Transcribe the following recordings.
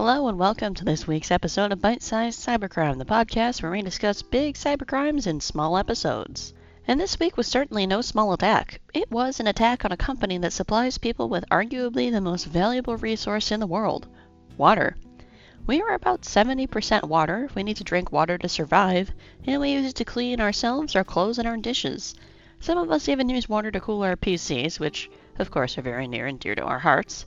Hello and welcome to this week's episode of Bite Sized Cybercrime, the podcast where we discuss big cybercrimes in small episodes. And this week was certainly no small attack. It was an attack on a company that supplies people with arguably the most valuable resource in the world water. We are about 70% water. We need to drink water to survive, and we use it to clean ourselves, our clothes, and our dishes. Some of us even use water to cool our PCs, which, of course, are very near and dear to our hearts.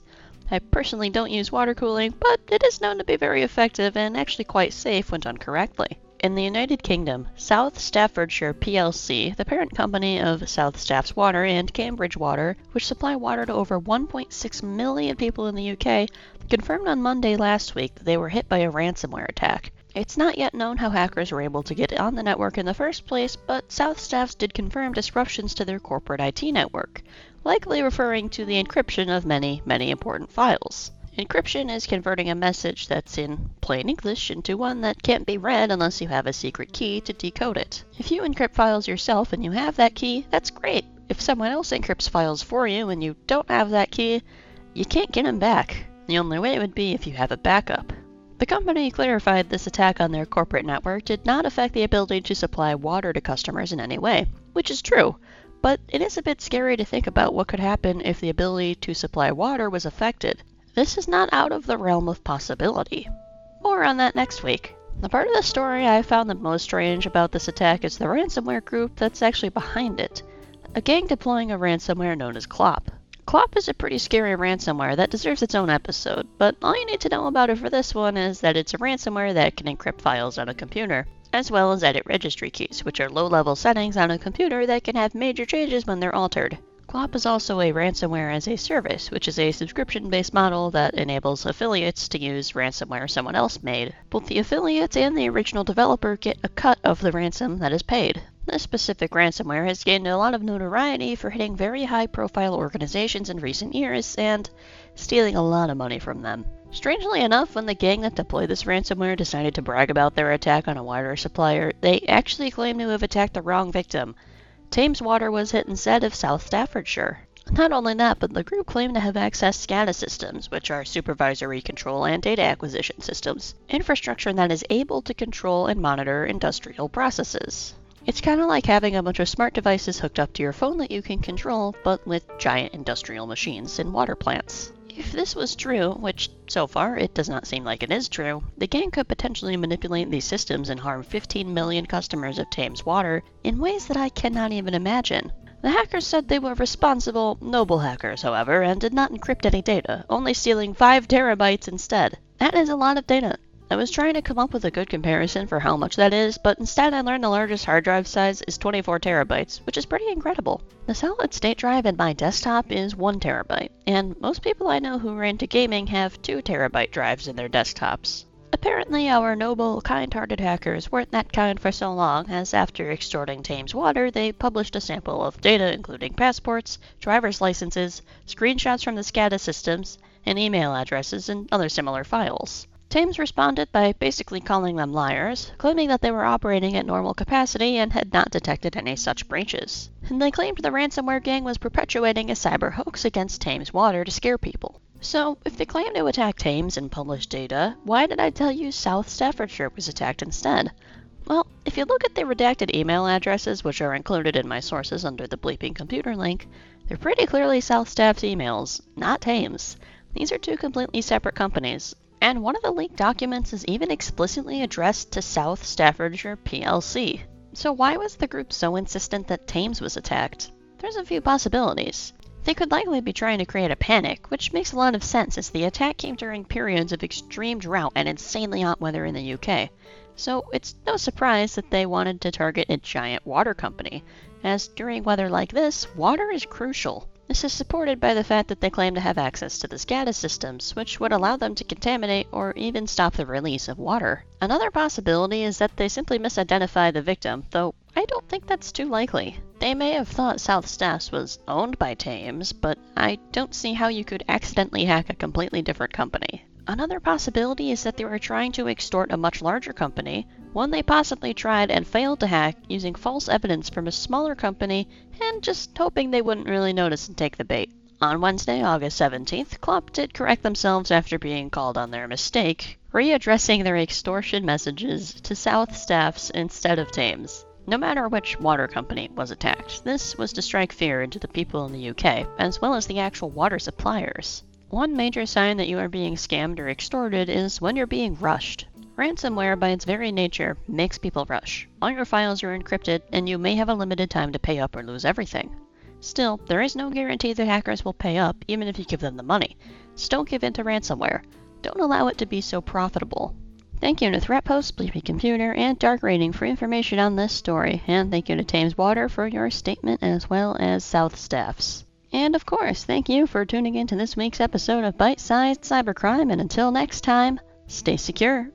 I personally don't use water cooling, but it is known to be very effective and actually quite safe when done correctly. In the United Kingdom, South Staffordshire plc, the parent company of South Staffs Water and Cambridge Water, which supply water to over 1.6 million people in the UK, confirmed on Monday last week that they were hit by a ransomware attack. It's not yet known how hackers were able to get on the network in the first place, but South Staffs did confirm disruptions to their corporate IT network likely referring to the encryption of many, many important files. Encryption is converting a message that's in plain English into one that can't be read unless you have a secret key to decode it. If you encrypt files yourself and you have that key, that's great. If someone else encrypts files for you and you don't have that key, you can't get them back. The only way would be if you have a backup. The company clarified this attack on their corporate network did not affect the ability to supply water to customers in any way, which is true but it is a bit scary to think about what could happen if the ability to supply water was affected. This is not out of the realm of possibility. More on that next week. The part of the story I found the most strange about this attack is the ransomware group that's actually behind it. A gang deploying a ransomware known as Clop. Clop is a pretty scary ransomware that deserves its own episode, but all you need to know about it for this one is that it's a ransomware that can encrypt files on a computer as well as edit registry keys, which are low-level settings on a computer that can have major changes when they're altered. Clop is also a ransomware as a service, which is a subscription based model that enables affiliates to use ransomware someone else made. Both the affiliates and the original developer get a cut of the ransom that is paid. This specific ransomware has gained a lot of notoriety for hitting very high profile organizations in recent years and stealing a lot of money from them. Strangely enough, when the gang that deployed this ransomware decided to brag about their attack on a water supplier, they actually claimed to have attacked the wrong victim. Thames Water was hit instead of South Staffordshire. Not only that, but the group claimed to have accessed SCADA systems, which are supervisory control and data acquisition systems, infrastructure that is able to control and monitor industrial processes. It's kind of like having a bunch of smart devices hooked up to your phone that you can control, but with giant industrial machines and water plants. If this was true, which so far it does not seem like it is true, the gang could potentially manipulate these systems and harm 15 million customers of Thames Water in ways that I cannot even imagine. The hackers said they were responsible, noble hackers, however, and did not encrypt any data, only stealing 5 terabytes instead. That is a lot of data. I was trying to come up with a good comparison for how much that is, but instead I learned the largest hard drive size is 24 terabytes, which is pretty incredible. The solid state drive in my desktop is 1 terabyte, and most people I know who are into gaming have 2 terabyte drives in their desktops. Apparently, our noble, kind hearted hackers weren't that kind for so long, as after extorting Thames Water, they published a sample of data including passports, driver's licenses, screenshots from the SCADA systems, and email addresses and other similar files. Thames responded by basically calling them liars, claiming that they were operating at normal capacity and had not detected any such breaches. And they claimed the ransomware gang was perpetuating a cyber hoax against Thames Water to scare people. So, if they claim to attack Thames and publish data, why did I tell you South Staffordshire was attacked instead? Well, if you look at the redacted email addresses, which are included in my sources under the bleeping computer link, they're pretty clearly South Staff's emails, not Thames. These are two completely separate companies, and one of the leaked documents is even explicitly addressed to South Staffordshire plc. So why was the group so insistent that Thames was attacked? There's a few possibilities. They could likely be trying to create a panic, which makes a lot of sense as the attack came during periods of extreme drought and insanely hot weather in the UK. So it's no surprise that they wanted to target a giant water company, as during weather like this, water is crucial. This is supported by the fact that they claim to have access to the SCADA systems, which would allow them to contaminate or even stop the release of water. Another possibility is that they simply misidentify the victim, though I don't think that's too likely. They may have thought South Staffs was owned by Thames, but I don't see how you could accidentally hack a completely different company. Another possibility is that they were trying to extort a much larger company, one they possibly tried and failed to hack using false evidence from a smaller company and just hoping they wouldn't really notice and take the bait. On Wednesday, August 17th, Clop did correct themselves after being called on their mistake, readdressing their extortion messages to South staffs instead of Thames. No matter which water company was attacked, this was to strike fear into the people in the UK, as well as the actual water suppliers. One major sign that you are being scammed or extorted is when you're being rushed. Ransomware, by its very nature, makes people rush. All your files are encrypted, and you may have a limited time to pay up or lose everything. Still, there is no guarantee that hackers will pay up, even if you give them the money. So don't give in to ransomware. Don't allow it to be so profitable. Thank you to Threatpost, Bleeping Computer, and Dark Reading for information on this story, and thank you to Thames Water for your statement as well as South Staffs. And of course, thank you for tuning in to this week's episode of Bite Sized Cybercrime, and until next time, stay secure.